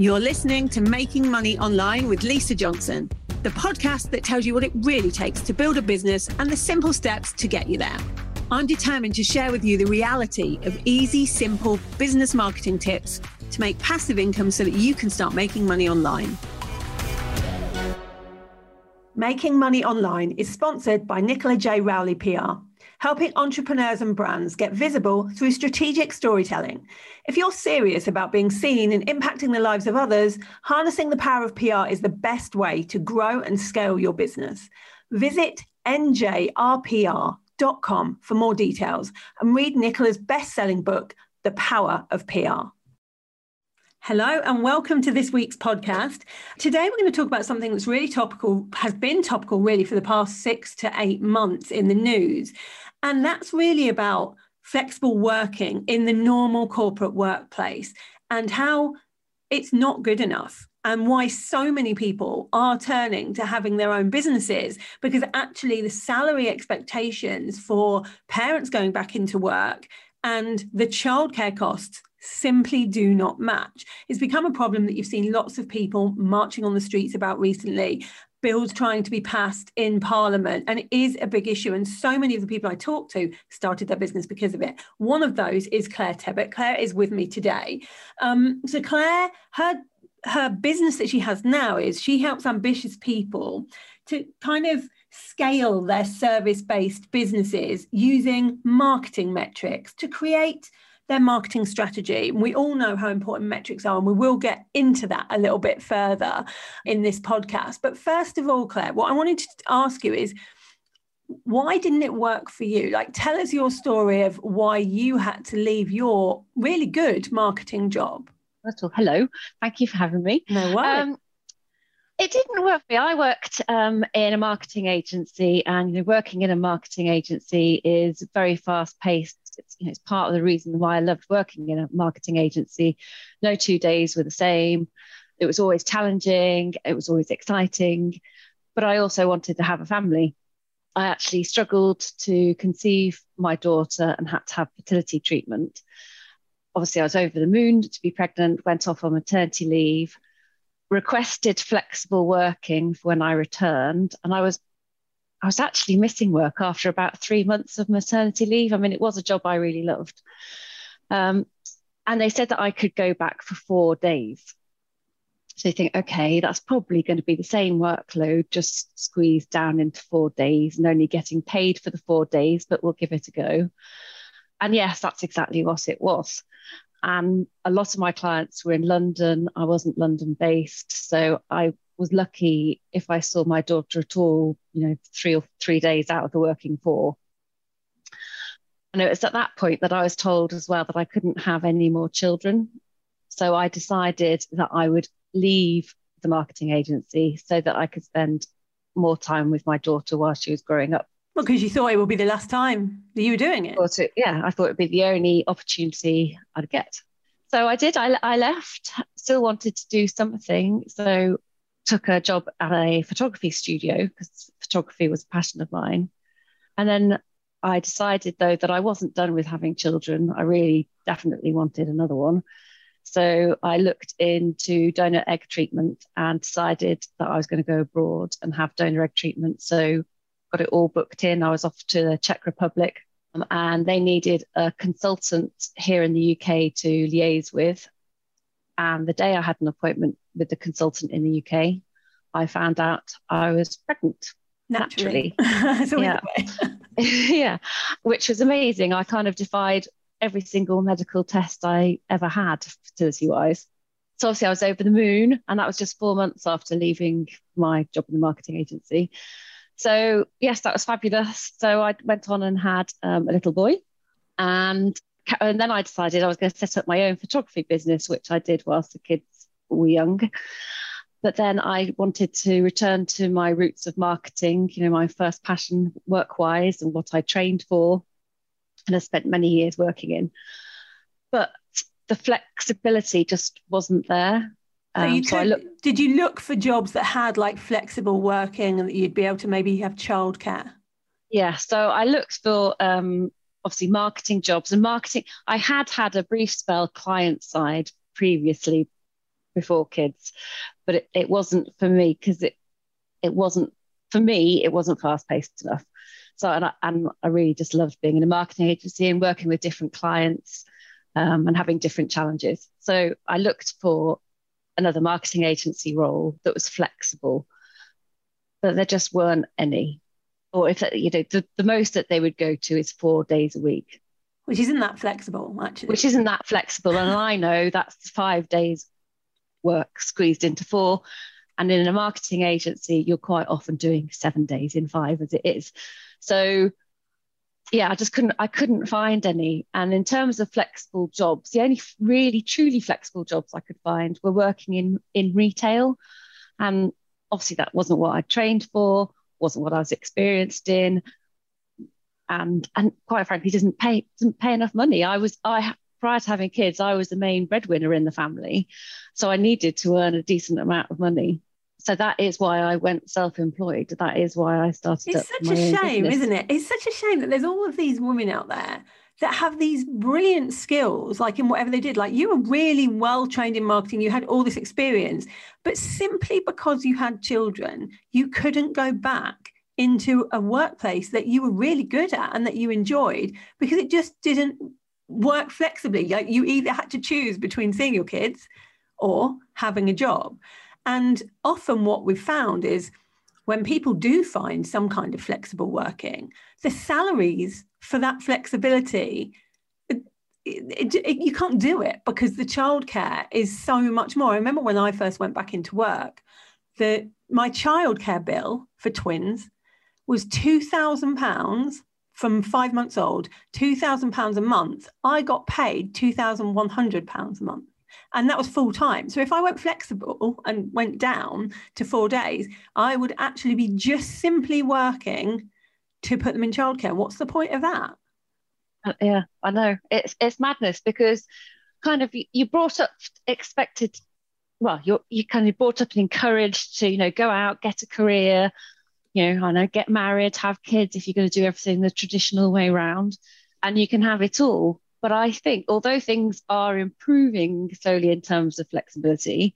You're listening to Making Money Online with Lisa Johnson, the podcast that tells you what it really takes to build a business and the simple steps to get you there. I'm determined to share with you the reality of easy, simple business marketing tips to make passive income so that you can start making money online. Making Money Online is sponsored by Nicola J. Rowley PR helping entrepreneurs and brands get visible through strategic storytelling. If you're serious about being seen and impacting the lives of others, harnessing the power of PR is the best way to grow and scale your business. Visit njrpr.com for more details and read Nicola's best selling book, The Power of PR. Hello and welcome to this week's podcast. Today we're going to talk about something that's really topical, has been topical really for the past six to eight months in the news. And that's really about flexible working in the normal corporate workplace and how it's not good enough and why so many people are turning to having their own businesses because actually the salary expectations for parents going back into work and the childcare costs simply do not match. It's become a problem that you've seen lots of people marching on the streets about recently bills trying to be passed in Parliament, and it is a big issue. And so many of the people I talked to started their business because of it. One of those is Clare Tebbett. Clare is with me today. Um, so Clare, her her business that she has now is she helps ambitious people to kind of scale their service based businesses using marketing metrics to create their marketing strategy. We all know how important metrics are, and we will get into that a little bit further in this podcast. But first of all, Clare, what I wanted to ask you is why didn't it work for you? Like, tell us your story of why you had to leave your really good marketing job. First of all, hello. Thank you for having me. No worries. Um, it didn't work for me. I worked um, in a marketing agency, and you know, working in a marketing agency is very fast paced it's, you know, it's part of the reason why I loved working in a marketing agency. No two days were the same. It was always challenging. It was always exciting. But I also wanted to have a family. I actually struggled to conceive my daughter and had to have fertility treatment. Obviously, I was over the moon to be pregnant, went off on maternity leave, requested flexible working when I returned, and I was I was actually missing work after about three months of maternity leave. I mean, it was a job I really loved. Um, and they said that I could go back for four days. So you think, okay, that's probably going to be the same workload, just squeezed down into four days and only getting paid for the four days, but we'll give it a go. And yes, that's exactly what it was. And a lot of my clients were in London. I wasn't London based. So I was lucky if I saw my daughter at all, you know, three or three days out of the working four. And it was at that point that I was told as well that I couldn't have any more children. So I decided that I would leave the marketing agency so that I could spend more time with my daughter while she was growing up. Well, because you thought it would be the last time that you were doing it. I it yeah, I thought it'd be the only opportunity I'd get. So I did. I, I left, still wanted to do something. So took a job at a photography studio because photography was a passion of mine. And then I decided, though, that I wasn't done with having children. I really definitely wanted another one. So I looked into donor egg treatment and decided that I was going to go abroad and have donor egg treatment. So got it all booked in. I was off to the Czech Republic um, and they needed a consultant here in the UK to liaise with. And the day I had an appointment with the consultant in the UK, I found out I was pregnant naturally. naturally. yeah. yeah, which was amazing. I kind of defied every single medical test I ever had fertility wise. So obviously I was over the moon, and that was just four months after leaving my job in the marketing agency. So yes, that was fabulous. So I went on and had um, a little boy, and and then I decided I was going to set up my own photography business, which I did whilst the kids young. But then I wanted to return to my roots of marketing, you know, my first passion work wise and what I trained for. And I spent many years working in. But the flexibility just wasn't there. So, um, so look, did you look for jobs that had like flexible working and that you'd be able to maybe have childcare? Yeah, so I looked for um, obviously marketing jobs and marketing. I had had a brief spell client side previously before kids, but it, it wasn't for me because it it wasn't for me. It wasn't fast paced enough. So and I, and I really just loved being in a marketing agency and working with different clients um, and having different challenges. So I looked for another marketing agency role that was flexible, but there just weren't any. Or if you know the, the most that they would go to is four days a week which isn't that flexible actually which isn't that flexible and i know that's five days work squeezed into four. And in a marketing agency you're quite often doing seven days in five as it is. So yeah i just couldn't i couldn't find any. And in terms of flexible jobs the only really truly flexible jobs i could find were working in in retail. And obviously that wasn't what i trained for wasn't what i was experienced in. And and quite frankly doesn't pay doesn't pay enough money. I was I prior to having kids, I was the main breadwinner in the family, so I needed to earn a decent amount of money. So that is why I went self-employed. That is why I started. It's such a shame, business. isn't it? It's such a shame that there's all of these women out there that have these brilliant skills, like in whatever they did. Like you were really well trained in marketing, you had all this experience, but simply because you had children, you couldn't go back into a workplace that you were really good at and that you enjoyed because it just didn't work flexibly. Like you either had to choose between seeing your kids or having a job. And often what we've found is when people do find some kind of flexible working, the salaries for that flexibility it, it, it, you can't do it because the childcare is so much more. I remember when I first went back into work, that my childcare bill for twins was £2,000 from five months old, £2,000 a month. I got paid £2,100 a month. And that was full time. So if I went flexible and went down to four days, I would actually be just simply working to put them in childcare. What's the point of that? Uh, yeah, I know. It's it's madness because kind of you brought up expected well, you're you kind of brought up and encouraged to, you know, go out, get a career, you know, I know, get married, have kids if you're going to do everything the traditional way around, and you can have it all. But I think although things are improving slowly in terms of flexibility,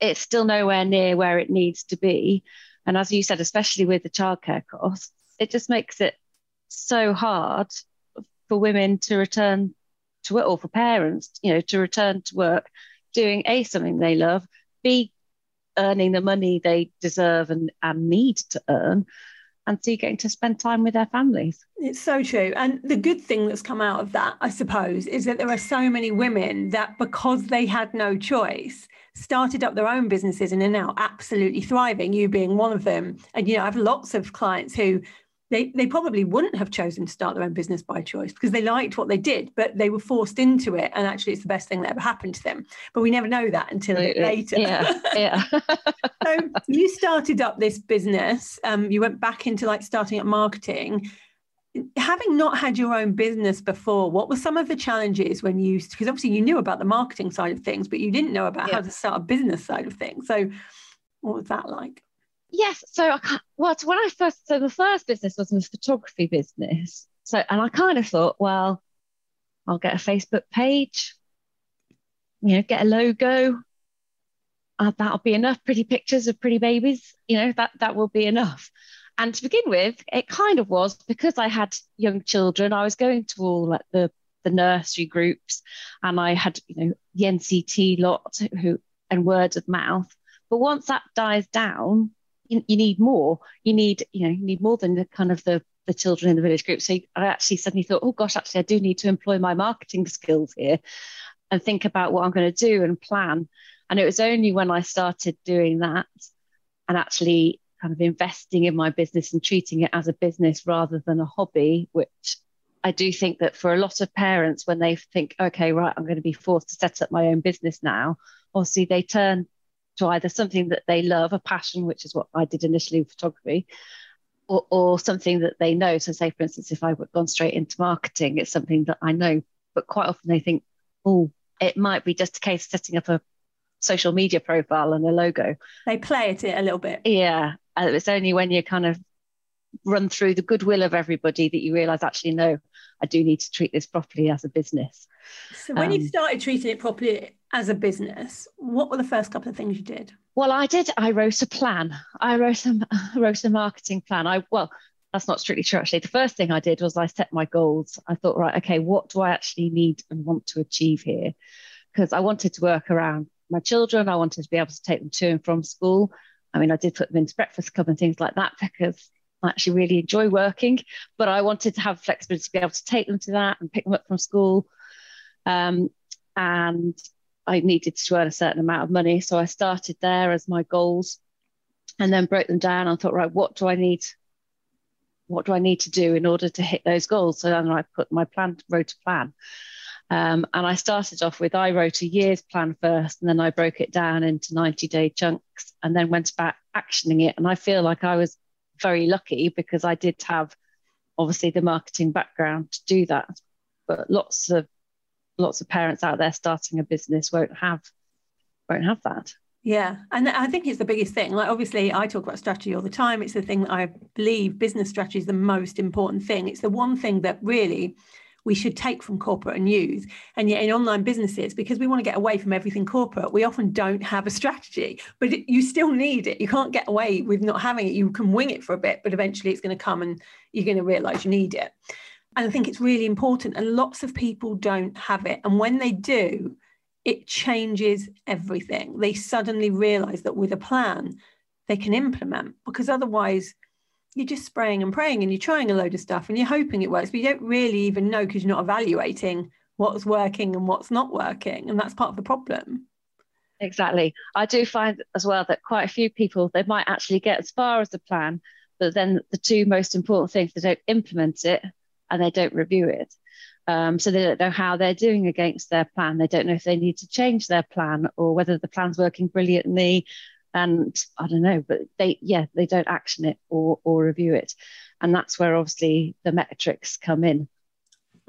it's still nowhere near where it needs to be. And as you said, especially with the childcare costs, it just makes it so hard for women to return to work or for parents, you know, to return to work doing A, something they love, B, earning the money they deserve and, and need to earn and see getting to spend time with their families. It's so true. And the good thing that's come out of that, I suppose, is that there are so many women that because they had no choice, started up their own businesses and are now absolutely thriving, you being one of them. And, you know, I have lots of clients who they, they probably wouldn't have chosen to start their own business by choice because they liked what they did, but they were forced into it. And actually, it's the best thing that ever happened to them. But we never know that until a bit later. Yeah. yeah. so you started up this business. Um, you went back into like starting up marketing. Having not had your own business before, what were some of the challenges when you, because obviously you knew about the marketing side of things, but you didn't know about yeah. how to start a business side of things. So what was that like? Yes, so I can't, well, when I first, so the first business was a photography business. So, and I kind of thought, well, I'll get a Facebook page, you know, get a logo. Uh, that'll be enough. Pretty pictures of pretty babies, you know, that that will be enough. And to begin with, it kind of was because I had young children. I was going to all like the the nursery groups, and I had you know the NCT lot who and word of mouth. But once that dies down, you, you need more. You need, you know, you need more than the kind of the the children in the village group. So I actually suddenly thought, oh gosh, actually, I do need to employ my marketing skills here and think about what I'm going to do and plan. And it was only when I started doing that and actually kind of investing in my business and treating it as a business rather than a hobby, which I do think that for a lot of parents, when they think, okay, right, I'm going to be forced to set up my own business now, obviously they turn to either something that they love, a passion, which is what I did initially with photography, or, or something that they know. So, say, for instance, if I've gone straight into marketing, it's something that I know, but quite often they think, oh, it might be just a case of setting up a social media profile and a logo. They play at it a little bit. Yeah. And it's only when you're kind of run through the goodwill of everybody that you realize actually, no, I do need to treat this properly as a business. So when um, you started treating it properly as a business, what were the first couple of things you did? Well, I did. I wrote a plan. I wrote a, wrote a marketing plan. I well, that's not strictly true actually. The first thing I did was I set my goals. I thought, right, okay, what do I actually need and want to achieve here? Because I wanted to work around my children. I wanted to be able to take them to and from school. I mean, I did put them into breakfast club and things like that because I actually really enjoy working, but I wanted to have flexibility to be able to take them to that and pick them up from school. Um, and I needed to earn a certain amount of money. So I started there as my goals and then broke them down and thought, right, what do I need? What do I need to do in order to hit those goals? So then I put my plan, wrote a plan. Um, and I started off with I wrote a year's plan first, and then I broke it down into 90 day chunks and then went about actioning it. And I feel like I was very lucky because I did have obviously the marketing background to do that. But lots of lots of parents out there starting a business won't have won't have that. Yeah, and I think it's the biggest thing. Like obviously, I talk about strategy all the time. It's the thing that I believe business strategy is the most important thing. It's the one thing that really we should take from corporate and use. And yet, in online businesses, because we want to get away from everything corporate, we often don't have a strategy, but it, you still need it. You can't get away with not having it. You can wing it for a bit, but eventually it's going to come and you're going to realize you need it. And I think it's really important. And lots of people don't have it. And when they do, it changes everything. They suddenly realize that with a plan, they can implement because otherwise you're just spraying and praying and you're trying a load of stuff and you're hoping it works, but you don't really even know because you're not evaluating what's working and what's not working. And that's part of the problem. Exactly. I do find as well that quite a few people, they might actually get as far as the plan, but then the two most important things, they don't implement it and they don't review it. Um, so they don't know how they're doing against their plan. They don't know if they need to change their plan or whether the plan's working brilliantly and I don't know, but they yeah they don't action it or or review it, and that's where obviously the metrics come in.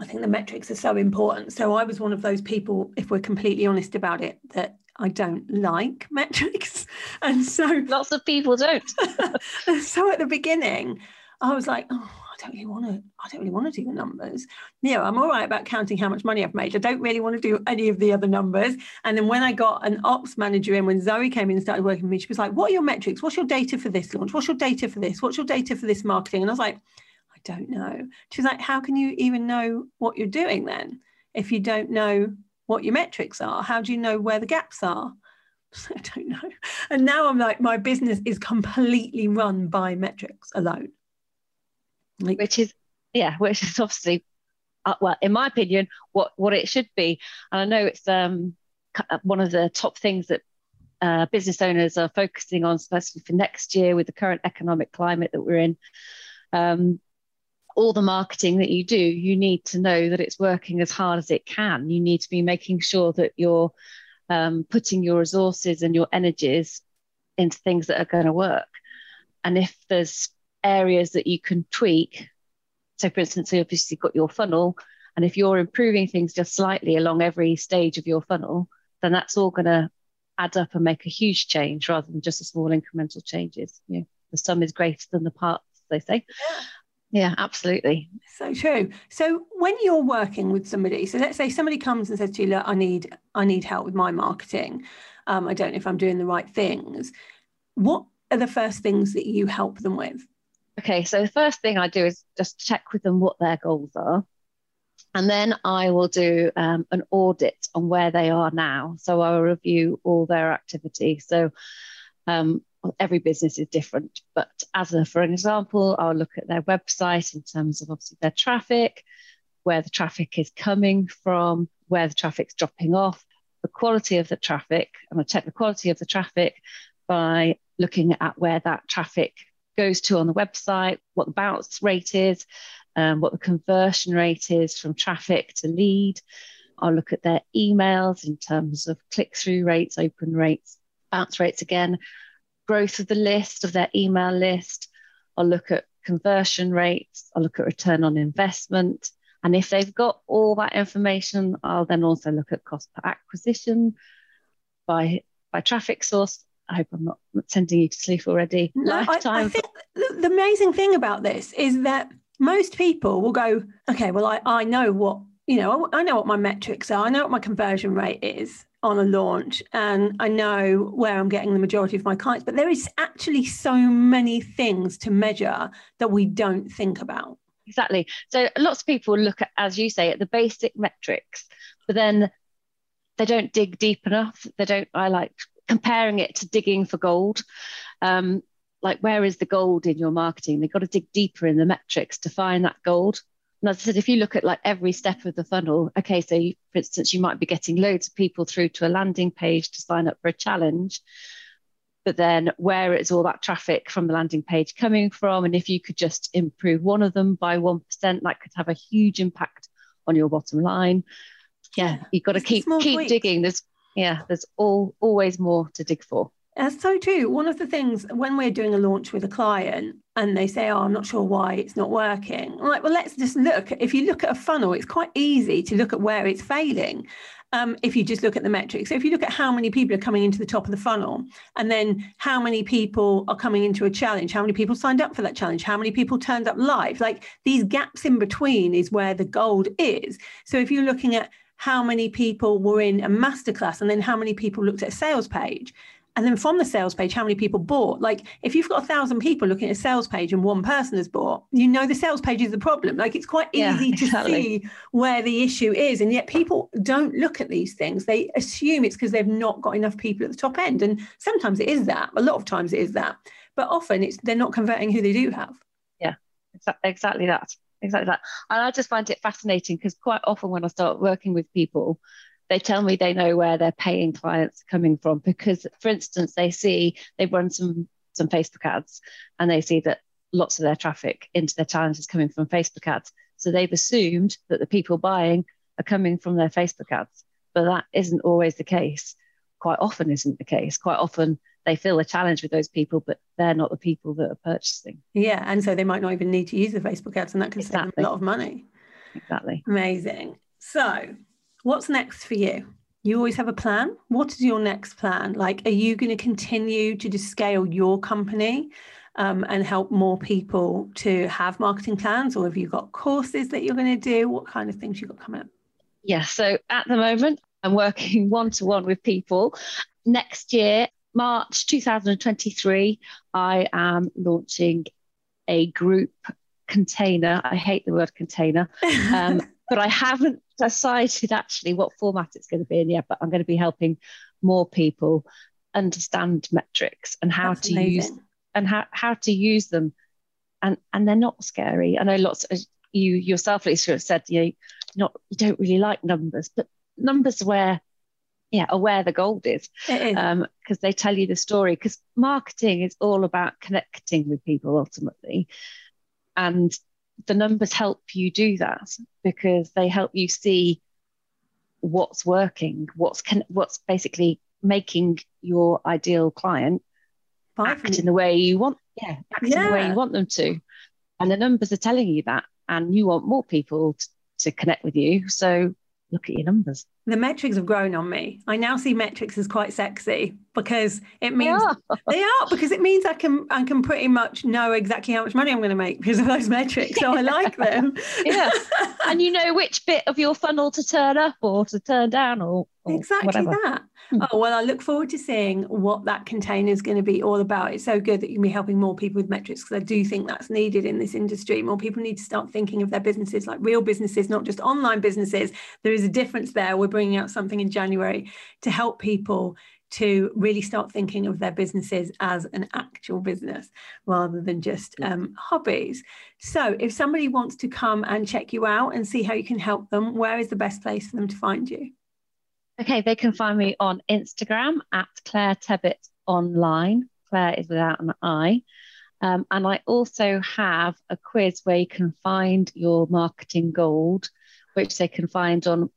I think the metrics are so important. So I was one of those people, if we're completely honest about it, that I don't like metrics, and so lots of people don't. so at the beginning, I was like, oh, I don't really want to, I don't really want to do the numbers. Yeah, I'm all right about counting how much money I've made. I don't really want to do any of the other numbers. And then when I got an ops manager in, when Zoe came in and started working with me, she was like, What are your metrics? What's your data for this launch? What's your data for this? What's your data for this marketing? And I was like, I don't know. She's like, How can you even know what you're doing then if you don't know what your metrics are? How do you know where the gaps are? I don't know. And now I'm like, my business is completely run by metrics alone like, which is yeah, which is obviously uh, well, in my opinion, what what it should be. And I know it's um uh, one of the top things that uh, business owners are focusing on, especially for next year with the current economic climate that we're in. Um, all the marketing that you do, you need to know that it's working as hard as it can. You need to be making sure that you're um, putting your resources and your energies into things that are going to work. And if there's areas that you can tweak. So, for instance, you obviously got your funnel, and if you're improving things just slightly along every stage of your funnel, then that's all going to add up and make a huge change rather than just a small incremental changes. You know, the sum is greater than the parts, they say. Yeah, absolutely. So true. So when you're working with somebody, so let's say somebody comes and says to you, "Look, I need, I need help with my marketing. Um, I don't know if I'm doing the right things." What are the first things that you help them with? Okay, so the first thing I do is just check with them what their goals are. And then I will do um, an audit on where they are now. So I'll review all their activity. So um, every business is different, but as a, for an example, I'll look at their website in terms of obviously their traffic, where the traffic is coming from, where the traffic's dropping off, the quality of the traffic, and I check the quality of the traffic by looking at where that traffic goes to on the website, what the bounce rate is, um, what the conversion rate is from traffic to lead. I'll look at their emails in terms of click through rates, open rates, bounce rates again, growth of the list, of their email list. I'll look at conversion rates, I'll look at return on investment. And if they've got all that information, I'll then also look at cost per acquisition by, by traffic source I hope I'm not sending you to sleep already. No, Lifetime. I, I think the, the amazing thing about this is that most people will go, okay, well, I, I know what, you know, I know what my metrics are. I know what my conversion rate is on a launch and I know where I'm getting the majority of my clients. But there is actually so many things to measure that we don't think about. Exactly. So lots of people look at, as you say, at the basic metrics, but then they don't dig deep enough. They don't, I like comparing it to digging for gold. Um, like where is the gold in your marketing? They've got to dig deeper in the metrics to find that gold. And as I said, if you look at like every step of the funnel, okay, so you, for instance, you might be getting loads of people through to a landing page to sign up for a challenge. But then where is all that traffic from the landing page coming from? And if you could just improve one of them by 1%, that could have a huge impact on your bottom line. Yeah, you've got to keep keep digging. There's yeah, there's all always more to dig for. That's so true. One of the things when we're doing a launch with a client and they say, Oh, I'm not sure why it's not working. I'm like, well, let's just look. If you look at a funnel, it's quite easy to look at where it's failing. Um, if you just look at the metrics. So if you look at how many people are coming into the top of the funnel, and then how many people are coming into a challenge, how many people signed up for that challenge, how many people turned up live, like these gaps in between is where the gold is. So if you're looking at how many people were in a masterclass and then how many people looked at a sales page, and then from the sales page, how many people bought? Like, if you've got a thousand people looking at a sales page and one person has bought, you know the sales page is the problem. Like, it's quite yeah, easy to exactly. see where the issue is. And yet, people don't look at these things. They assume it's because they've not got enough people at the top end. And sometimes it is that. A lot of times it is that. But often it's they're not converting who they do have. Yeah, exactly that. Exactly that. And I just find it fascinating because quite often when I start working with people, they tell me they know where their paying clients are coming from because for instance they see they've run some some facebook ads and they see that lots of their traffic into their challenge is coming from facebook ads. So they've assumed that the people buying are coming from their facebook ads. But that isn't always the case. Quite often isn't the case. Quite often they feel a challenge with those people but they're not the people that are purchasing yeah and so they might not even need to use the facebook ads and that can exactly. save them a lot of money exactly amazing so What's next for you? You always have a plan. What is your next plan? Like, are you going to continue to just scale your company um, and help more people to have marketing plans, or have you got courses that you're going to do? What kind of things you got coming up? Yeah, so at the moment, I'm working one to one with people. Next year, March 2023, I am launching a group container. I hate the word container, um, but I haven't decided actually what format it's going to be in yet, but I'm going to be helping more people understand metrics and how That's to amazing. use and how, how to use them. And and they're not scary. I know lots of you yourself, Lisa, have said you know, not you don't really like numbers, but numbers where yeah, are where the gold is. because um, they tell you the story. Because marketing is all about connecting with people ultimately. And the numbers help you do that because they help you see what's working, what's can, what's basically making your ideal client act in the way you want, yeah, act yeah. in the way you want them to. And the numbers are telling you that, and you want more people to connect with you. So look at your numbers. The metrics have grown on me. I now see metrics as quite sexy because it means they are. they are. because it means I can I can pretty much know exactly how much money I'm going to make because of those metrics. So I like them. yeah, and you know which bit of your funnel to turn up or to turn down or, or exactly whatever. that. Hmm. Oh well, I look forward to seeing what that container is going to be all about. It's so good that you can be helping more people with metrics because I do think that's needed in this industry. More people need to start thinking of their businesses like real businesses, not just online businesses. There is a difference there. We're bringing out something in January to help people to really start thinking of their businesses as an actual business rather than just um, hobbies. So, if somebody wants to come and check you out and see how you can help them, where is the best place for them to find you? Okay, they can find me on Instagram at Clare Tebbett Online. Clare is without an I. Um, and I also have a quiz where you can find your marketing gold, which they can find on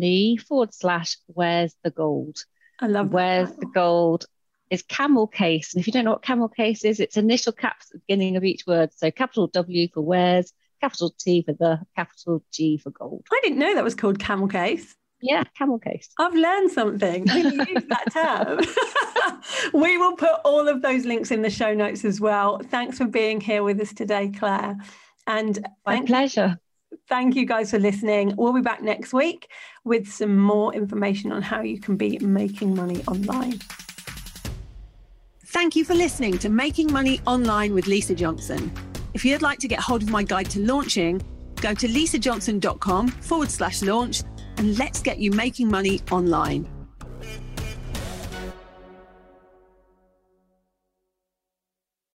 bit.ly forward slash where's the gold. I love Where's the gold is camel case. And if you don't know what camel case is, it's initial caps at the beginning of each word. So capital W for where's, capital T for the, capital G for gold. I didn't know that was called camel case. Yeah, camel case. I've learned something. I use that term. we will put all of those links in the show notes as well. Thanks for being here with us today, Clare. And my pleasure. Thank you guys for listening. We'll be back next week with some more information on how you can be making money online. Thank you for listening to Making Money Online with Lisa Johnson. If you'd like to get hold of my guide to launching, go to lisajohnson.com forward slash launch and let's get you making money online.